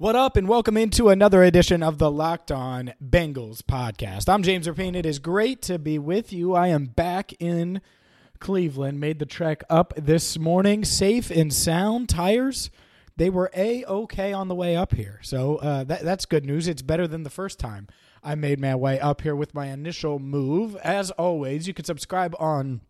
What up, and welcome into another edition of the Locked On Bengals podcast. I'm James Rapien. It is great to be with you. I am back in Cleveland. Made the trek up this morning, safe and sound. Tires, they were a okay on the way up here, so uh, that, that's good news. It's better than the first time I made my way up here with my initial move. As always, you can subscribe on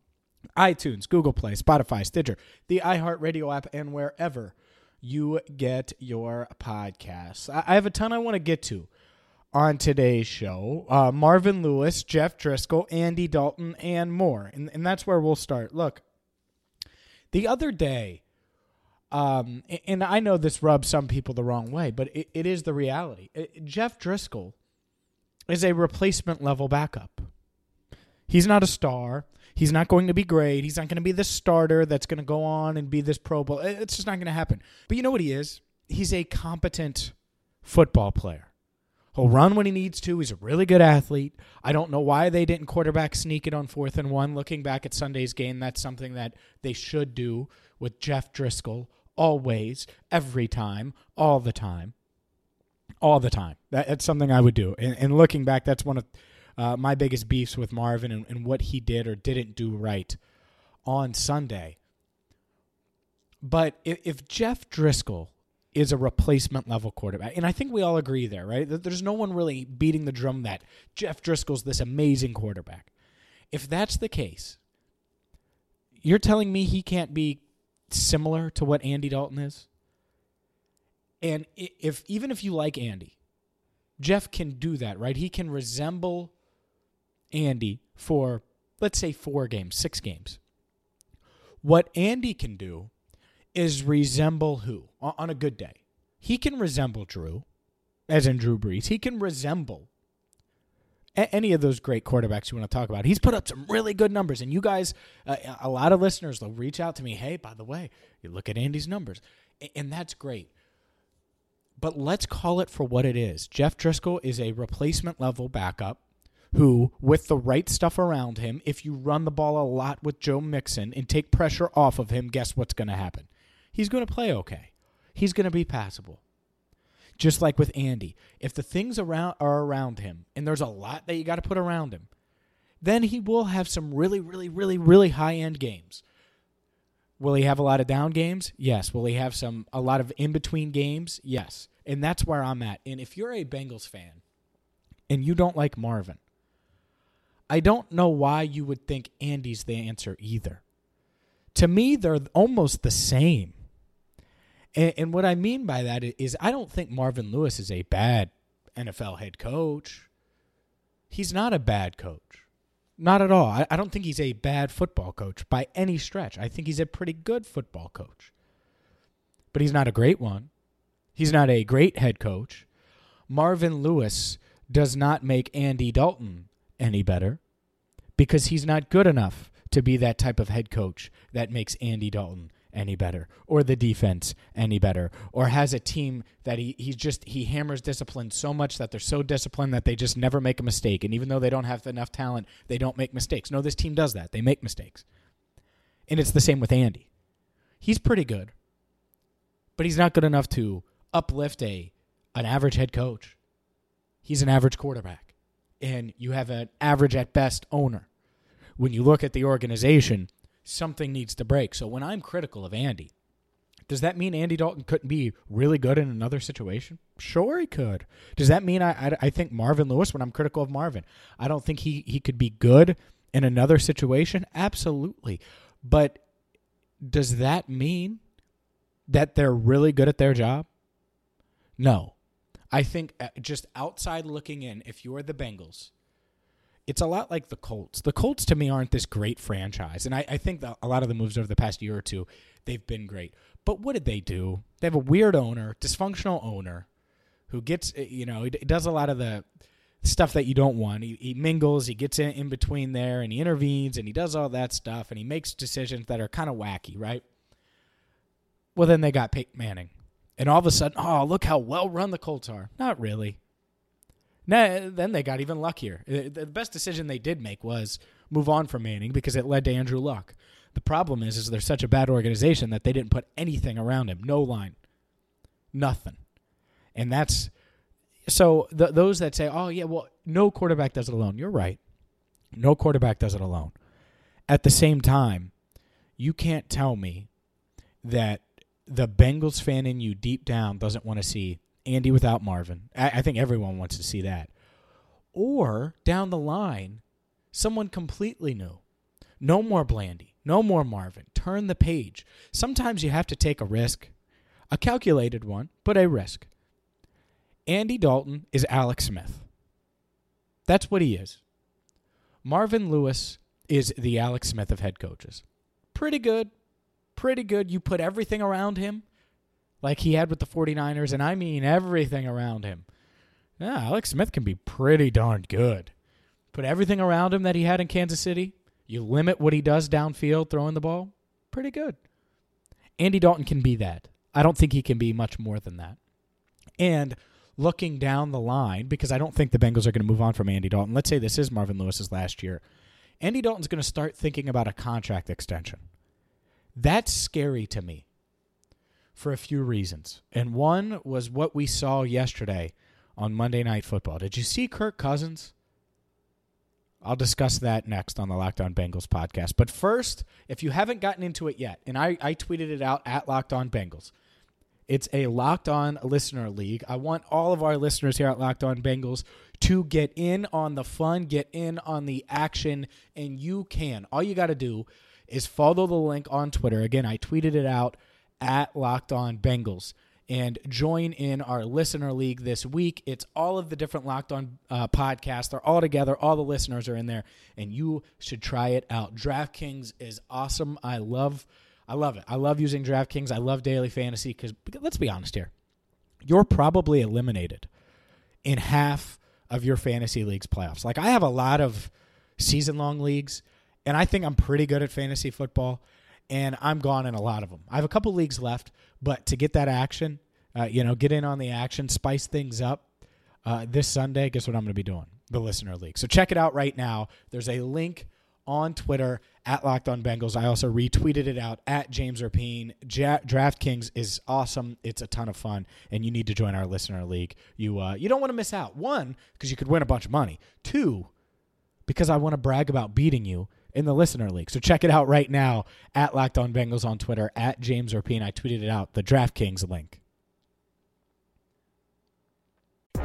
iTunes, Google Play, Spotify, Stitcher, the iHeartRadio app, and wherever you get your podcasts. I have a ton I want to get to on today's show. Uh, Marvin Lewis, Jeff Driskel, Andy Dalton, and more. And, and that's where we'll start. Look, the other day, um, and I know this rubs some people the wrong way, but it, it is the reality. It, Jeff Driskel is a replacement level backup. He's not a star. He's not going to be great. He's not going to be the starter that's going to go on and be this Pro Bowl. It's just not going to happen. But you know what he is? He's a competent football player. He'll run when he needs to. He's a really good athlete. I don't know why they didn't quarterback sneak it on fourth and one. Looking back at Sunday's game, that's something that they should do with Jeff Driskel always, every time, all the time. All the time. That, that's something I would do. And, and looking back, that's one of uh, my biggest beefs with Marvin and, and what he did or didn't do right on Sunday. But if, if Jeff Driskel is a replacement level quarterback, and I think we all agree there, right? That there's no one really beating the drum that Jeff Driskel's this amazing quarterback. If that's the case, you're telling me he can't be similar to what Andy Dalton is? And if even if you like Andy, Jeff can do that, right? He can resemble Andy for, let's say, four games, six games. What Andy can do is resemble who on a good day? He can resemble Drew, as in Drew Brees. He can resemble any of those great quarterbacks you want to talk about. He's put up some really good numbers, and you guys, uh, a lot of listeners, they'll reach out to me. Hey, by the way, you look at Andy's numbers, and that's great. But let's call it for what it is. Jeff Driskel is a replacement level backup who, with the right stuff around him, if you run the ball a lot with Joe Mixon and take pressure off of him, guess what's going to happen? He's going to play okay. He's going to be passable. Just like with Andy, if the things around are around him, and there's a lot that you got to put around him, then he will have some really, really, really, really high end games. Will he have a lot of down games? Yes. Will he have some a lot of in between games? Yes. And that's where I'm at. And if you're a Bengals fan and you don't like Marvin, I don't know why you would think Andy's the answer either. To me, they're almost the same. And, and, what I mean by that is, I don't think Marvin Lewis is a bad NFL head coach. He's not a bad coach. Not at all. I, I don't think he's a bad football coach by any stretch. I think he's a pretty good football coach. But he's not a great one. He's not a great head coach. Marvin Lewis does not make Andy Dalton any better because he's not good enough to be that type of head coach that makes Andy Dalton any better or the defense any better or has a team that he he's just he hammers discipline so much that they're so disciplined that they just never make a mistake. And even though they don't have enough talent they don't make mistakes. No this team does that. They make mistakes. And it's the same with Andy. He's pretty good but he's not good enough to uplift a an average head coach. He's an average quarterback and you have an average at best owner. When you look at the organization, something needs to break. So when I'm critical of Andy, does that mean Andy Dalton couldn't be really good in another situation? Sure, he could. Does that mean I, I, I think Marvin Lewis, when I'm critical of Marvin, I don't think he, he could be good in another situation? Absolutely. But does that mean that they're really good at their job? No. I think uh, just outside looking in, if you're the Bengals, it's a lot like the Colts. The Colts to me aren't this great franchise, and I, I think a lot of the moves over the past year or two, they've been great. But what did they do? They have a weird owner, dysfunctional owner, who gets uh, you know he does a lot of the stuff that you don't want. He, he mingles, he gets in, in between there, and he intervenes, and he does all that stuff, and he makes decisions that are kind of wacky, right? Well, then they got Peyton Manning. And all of a sudden, oh, look how well run the Colts are. Not really. Nah, then they got even luckier. Uh, The best decision they did make was move on from Manning because it led to Andrew Luck. The problem is, is they're such a bad organization that they didn't put anything around him. No line, nothing, and that's so. Th- those that say, "Oh yeah, well, no quarterback does it alone," you're right. No quarterback does it alone. At the same time, you can't tell me that the Bengals fan in you deep down doesn't want to see Andy without Marvin. I, I think everyone wants to see that. Or down the line, someone completely new. No more Blandy. No more Marvin. Turn the page. Sometimes you have to take a risk, a calculated one, but a risk. Andy Dalton is Alex Smith. That's what he is. Marvin Lewis is the Alex Smith of head coaches. Pretty good. Pretty good. You put everything around him like he had with the 49ers, and I mean everything around him. Yeah, Alex Smith can be pretty darn good. Put everything around him that he had in Kansas City. You limit what he does downfield throwing the ball. Pretty good. Andy Dalton can be that. I don't think he can be much more than that. And looking down the line, because I don't think the Bengals are going to move on from Andy Dalton. Let's say this is Marvin Lewis's last year. Andy Dalton's going to start thinking about a contract extension. That's scary to me for a few reasons. And one was what we saw yesterday on Monday Night Football. Did you see Kirk Cousins? I'll discuss that next on the Locked On Bengals podcast. But first, if you haven't gotten into it yet, and I, I tweeted it out at Locked On Bengals, it's a Locked On Listener League. I want all of our listeners here at Locked On Bengals to get in on the fun, get in on the action, and you can. All you got to do is follow the link on Twitter. Again, I tweeted it out at Locked On Bengals and join in our listener league this week. It's all of the different Locked On uh, podcasts. They're all together. All the listeners are in there, and you should try it out. DraftKings is awesome. I love, I love it. I love using DraftKings. I love daily fantasy because let's be honest here, you're probably eliminated in half of your fantasy leagues playoffs. Like I have a lot of season long leagues, and I think I'm pretty good at fantasy football and I'm gone in a lot of them. I have a couple leagues left, but to get that action, uh, you know, get in on the action, spice things up uh, this Sunday, guess what I'm going to be doing? The Listener League. So check it out right now. There's a link on Twitter at Locked On Bengals. I also retweeted it out at James Rapien. Ja- DraftKings is awesome. It's a ton of fun, and you need to join our Listener League. You uh, you don't want to miss out. One, because you could win a bunch of money. Two, because I want to brag about beating you in the listener league. So check it out right now at Locked On Bengals on Twitter at James Rapien. I tweeted it out, the DraftKings link.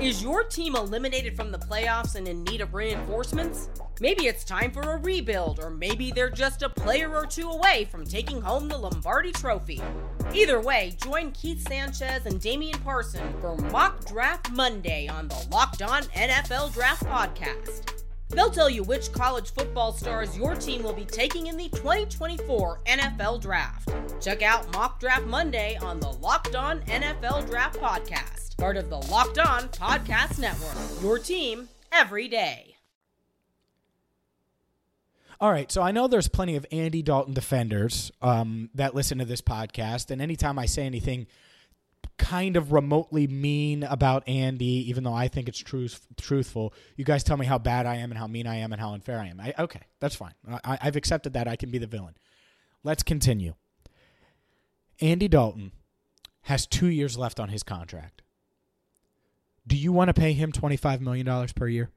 Is your team eliminated from the playoffs and in need of reinforcements? Maybe it's time for a rebuild, or maybe they're just a player or two away from taking home the Lombardi Trophy. Either way, join Keith Sanchez and Damian Parson for Mock Draft Monday on the Locked On NFL Draft Podcast. They'll tell you which college football stars your team will be taking in the 2024 NFL Draft. Check out Mock Draft Monday on the Locked On NFL Draft Podcast, part of the Locked On Podcast Network. Your team every day. All right, so I know there's plenty of Andy Dalton defenders um, that listen to this podcast, and anytime I say anything kind of remotely mean about Andy, even though I think it's truth, truthful, you guys tell me how bad I am and how mean I am and how unfair I am. I, okay, that's fine. I, I've accepted that. I can be the villain. Let's continue. Andy Dalton has two years left on his contract. Do you want to pay him $25 million per year?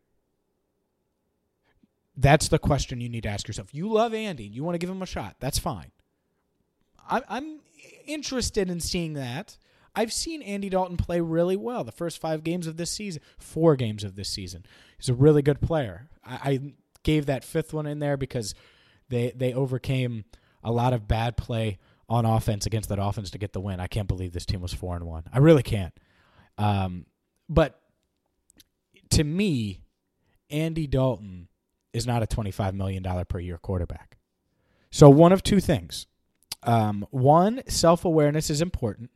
That's the question you need to ask yourself. You love Andy. You want to give him a shot. That's fine. I'm, I'm interested in seeing that. I've seen Andy Dalton play really well the first five games of this season, four games of this season. He's a really good player. I, I gave that fifth one in there because they they overcame a lot of bad play on offense against that offense to get the win. I can't believe this team was four and one. I really can't. Um, but to me, Andy Dalton is not a $25 million per year quarterback. So, one of two things. Um, one, self awareness is important.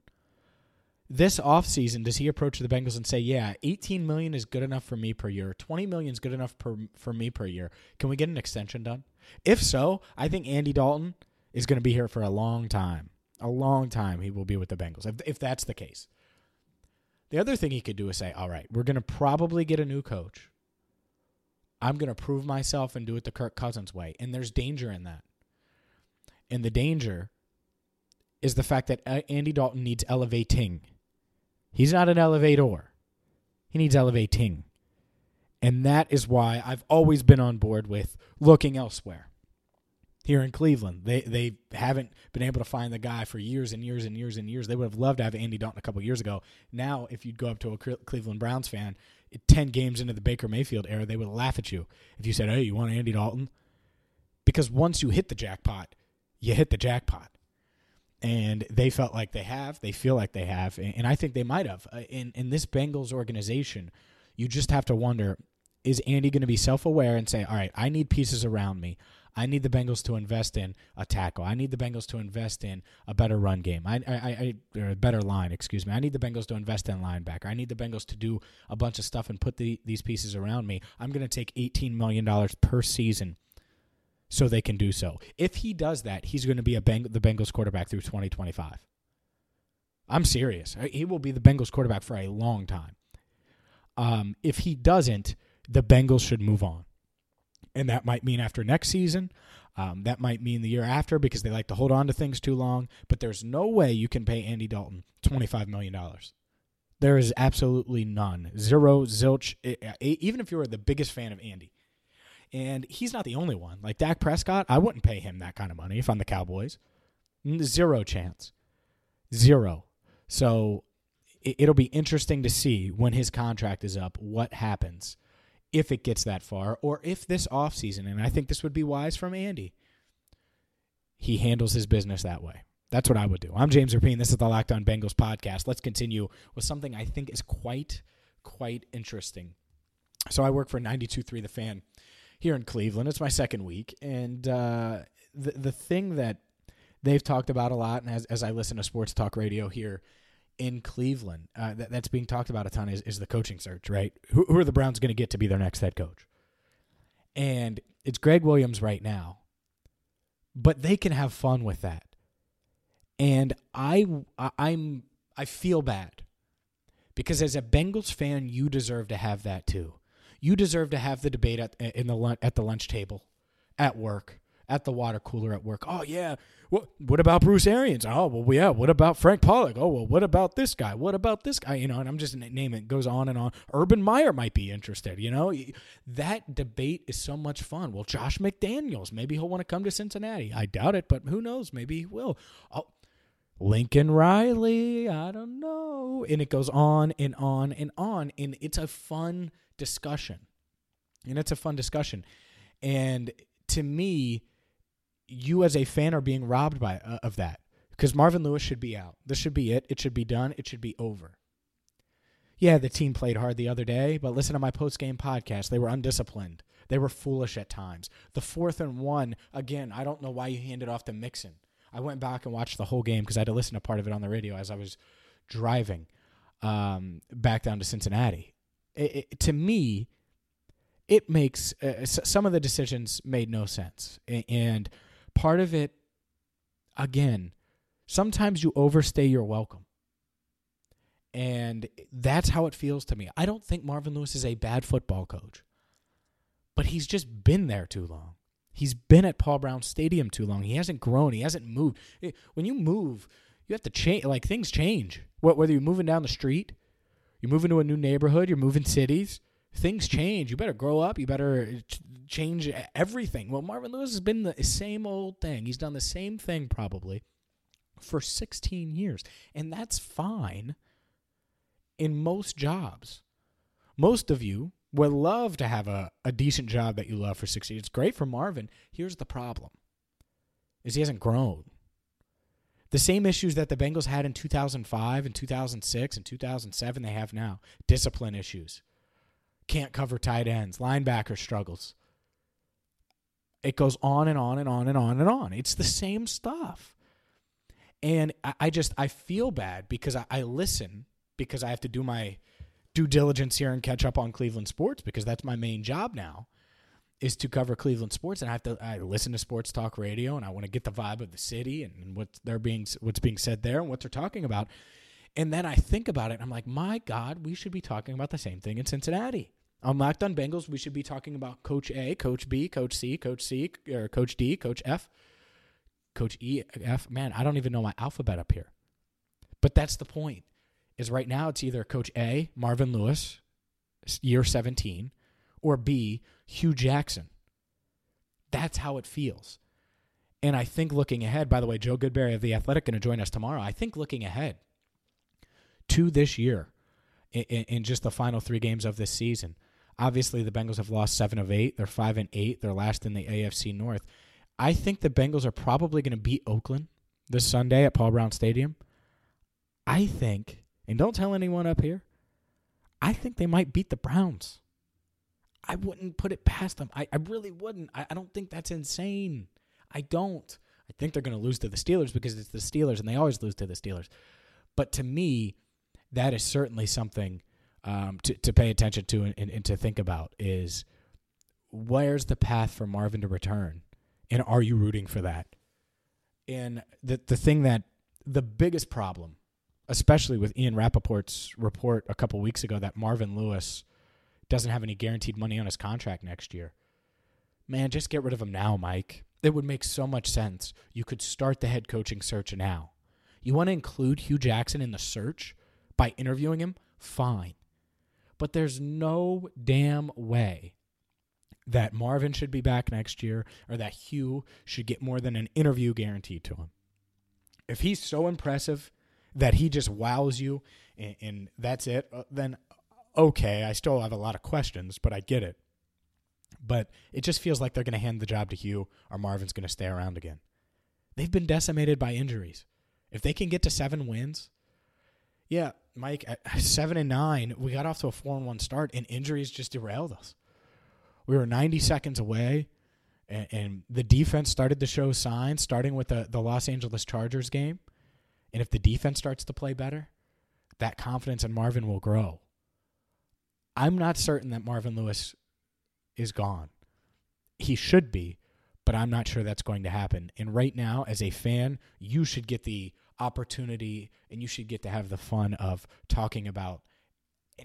This offseason, does he approach the Bengals and say, "Yeah, 18 million is good enough for me per year. 20 million is good enough per, for me per year. Can we get an extension done?" If so, I think Andy Dalton is going to be here for a long time. A long time he will be with the Bengals if if that's the case. The other thing he could do is say, "All right, we're going to probably get a new coach. I'm going to prove myself and do it the Kirk Cousins way." And there's danger in that. And the danger is the fact that uh, Andy Dalton needs elevating. He's not an elevator. He needs elevating. And that is why I've always been on board with looking elsewhere. Here in Cleveland, they they haven't been able to find the guy for years and years and years and years. They would have loved to have Andy Dalton a couple years ago. Now, if you'd go up to a Cleveland Browns fan, ten games into the Baker Mayfield era, they would laugh at you if you said, "Hey, you want Andy Dalton?" Because once you hit the jackpot, you hit the jackpot and they felt like they have. They feel like they have, and I think they might have. Uh, in in this Bengals organization, you just have to wonder: Is Andy going to be self aware and say, "All right, I need pieces around me. I need the Bengals to invest in a tackle. I need the Bengals to invest in a better run game. I, I, I or a better line, excuse me. I need the Bengals to invest in linebacker. I need the Bengals to do a bunch of stuff and put the, these pieces around me. I'm going to take $18 million per season so they can do so. If he does that, he's going to be a Beng- the Bengals quarterback through 2025. I'm serious. He will be the Bengals quarterback for a long time. Um, if he doesn't, the Bengals should move on. And that might mean after next season. Um, that might mean the year after because they like to hold on to things too long. But there's no way you can pay Andy Dalton $25 million. There is absolutely none. Zero, zilch. Even if you were the biggest fan of Andy, and he's not the only one. Like Dak Prescott, I wouldn't pay him that kind of money if I'm the Cowboys. Zero chance. Zero. So it'll be interesting to see when his contract is up what happens if it gets that far or if this offseason, and I think this would be wise from Andy, he handles his business that way. That's what I would do. I'm James Rapien. This is the Locked On Bengals podcast. Let's continue with something I think is quite, quite interesting. So I work for 92.3 The Fan here in Cleveland. It's my second week, and uh, the the thing that they've talked about a lot, and as as I listen to sports talk radio here in Cleveland, uh, that, that's being talked about a ton is, is the coaching search. Right? Who, who are the Browns going to get to be their next head coach? And it's Gregg Williams right now, but they can have fun with that. And I, I I'm I feel bad because as a Bengals fan, you deserve to have that too. You deserve to have the debate at in the at the lunch table, at work, at the water cooler at work. Oh yeah, what what about Bruce Arians? Oh well, yeah. What about Frank Pollack? Oh well, what about this guy? What about this guy? You know, and I'm just naming it goes on and on. Urban Meyer might be interested. You know, that debate is so much fun. Well, Josh McDaniels, maybe he'll want to come to Cincinnati. I doubt it, but who knows? Maybe he will. Oh, Lincoln Riley, I don't know. And it goes on and on and on. And it's a fun discussion. And it's a fun discussion. And to me, you as a fan are being robbed by uh, of that because Marvin Lewis should be out. This should be it. It should be done. It should be over. Yeah, the team played hard the other day, but listen to my post game podcast. They were undisciplined. They were foolish at times. The fourth and one, again, I don't know why you handed off to Mixon. I went back and watched the whole game because I had to listen to part of it on the radio as I was driving um, back down to Cincinnati it, it, to me, it makes uh, some of the decisions made no sense, and part of it, again, sometimes you overstay your welcome. And that's how it feels to me. I don't think Marvin Lewis is a bad football coach, but he's just been there too long. He's been at Paul Brown Stadium too long. He hasn't grown. He hasn't moved. When you move, you have to change. Like things change. Whether you're moving down the street you're moving to a new neighborhood, you're moving cities. Things change. You better grow up. You better change everything. Well, Marvin Lewis has been the same old thing. He's done the same thing probably for 16 years. And that's fine in most jobs. Most of you would love to have a, a decent job that you love for 16 years. It's great for Marvin. Here's the problem is he hasn't grown the same issues that the Bengals had in 2005 and 2006 and 2007 they have now. Discipline issues. Can't cover tight ends, linebacker struggles. It goes on and on and on and on and on. It's the same stuff. And I, just I feel bad because I listen because I have to do my due diligence here and catch up on Cleveland sports because that's my main job now is to cover Cleveland sports, and I have to I listen to sports talk radio, and I want to get the vibe of the city and, and what they're being what's being said there and what they're talking about. And then I think about it, I'm like, my God, we should be talking about the same thing in Cincinnati. On Locked On Bengals, we should be talking about Coach A, Coach B, Coach C, Coach C, or Coach D, Coach F, Coach E, F. Man, I don't even know my alphabet up here. But that's the point. Is right now it's either Coach A, Marvin Lewis, year 17, or B, Hue Jackson. That's how it feels. And I think looking ahead, by the way, Joe Goodberry of The Athletic going to join us tomorrow. I think looking ahead to this year in, in, just the final three games of this season, obviously the Bengals have lost seven of eight. They're five and eight. They're last in the AFC North. I think the Bengals are probably going to beat Oakland this Sunday at Paul Brown Stadium. I think, and don't tell anyone up here, I think they might beat the Browns. I wouldn't put it past them. I, I really wouldn't. I, I don't think that's insane. I don't. I think they're going to lose to the Steelers because it's the Steelers and they always lose to the Steelers. But to me, that is certainly something um, to, to pay attention to and, and, and to think about is where's the path for Marvin to return? And are you rooting for that? And the, the thing that the biggest problem, especially with Ian Rapoport's report a couple weeks ago that Marvin Lewis doesn't have any guaranteed money on his contract next year. Man, just get rid of him now, Mike. It would make so much sense. You could start the head coaching search now. You want to include Hue Jackson in the search by interviewing him? Fine. But there's no damn way that Marvin should be back next year or that Hue should get more than an interview guaranteed to him. If he's so impressive that he just wows you and, and that's it, uh, then okay. I still have a lot of questions, but I get it. But it just feels like they're going to hand the job to Hue or Marvin's going to stay around again. They've been decimated by injuries. If they can get to seven wins, yeah, Mike, seven and nine, we got off to a four and one start, and injuries just derailed us. We were 90 seconds away, and, and the defense started to show signs, starting with the, the Los Angeles Chargers game. And if the defense starts to play better, that confidence in Marvin will grow. I'm not certain that Marvin Lewis is gone. He should be, but I'm not sure that's going to happen. And right now, as a fan, you should get the opportunity and you should get to have the fun of talking about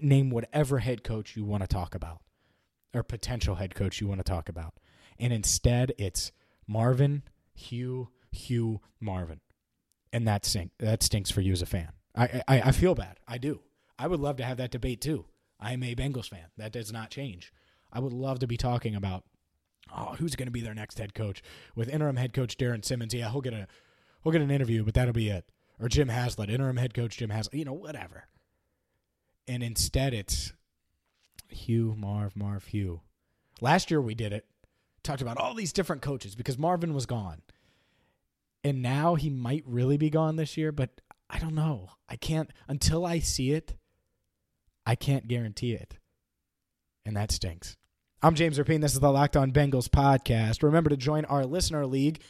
name whatever head coach you want to talk about or potential head coach you want to talk about. And instead, it's Marvin, Hue, Hue, Marvin. And that stinks. That stinks for you as a fan. I, I, I feel bad. I do. I would love to have that debate too. I'm a Bengals fan. That does not change. I would love to be talking about oh, who's going to be their next head coach with interim head coach Darrin Simmons. Yeah, he'll get a he'll get an interview, but that'll be it. Or Jim Haslett, interim head coach Jim Haslett, you know, whatever. And instead, it's Hue Marv, Marv, Hue. Last year we did it. Talked about all these different coaches because Marvin was gone. And now he might really be gone this year, but I don't know. I can't until I see it. I can't guarantee it. And that stinks. I'm James Rapien. This is the Locked On Bengals podcast. Remember to join our listener league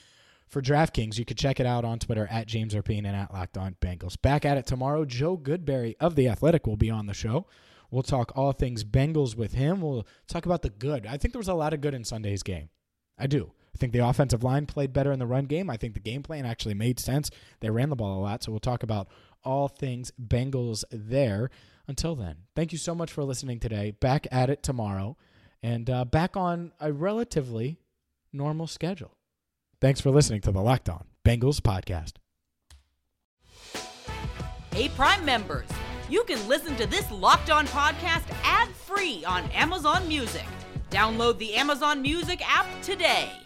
for DraftKings. You can check it out on Twitter at James Rapien and at Locked On Bengals. Back at it tomorrow. Joe Goodberry of The Athletic will be on the show. We'll talk all things Bengals with him. We'll talk about the good. I think there was a lot of good in Sunday's game. I do. I think the offensive line played better in the run game. I think the game plan actually made sense. They ran the ball a lot. So we'll talk about all things Bengals there. Until then, thank you so much for listening today. Back at it tomorrow and uh, back on a relatively normal schedule. Thanks for listening to the Locked On Bengals podcast. Hey, Prime members, you can listen to this Locked On podcast ad free on Amazon Music. Download the Amazon Music app today.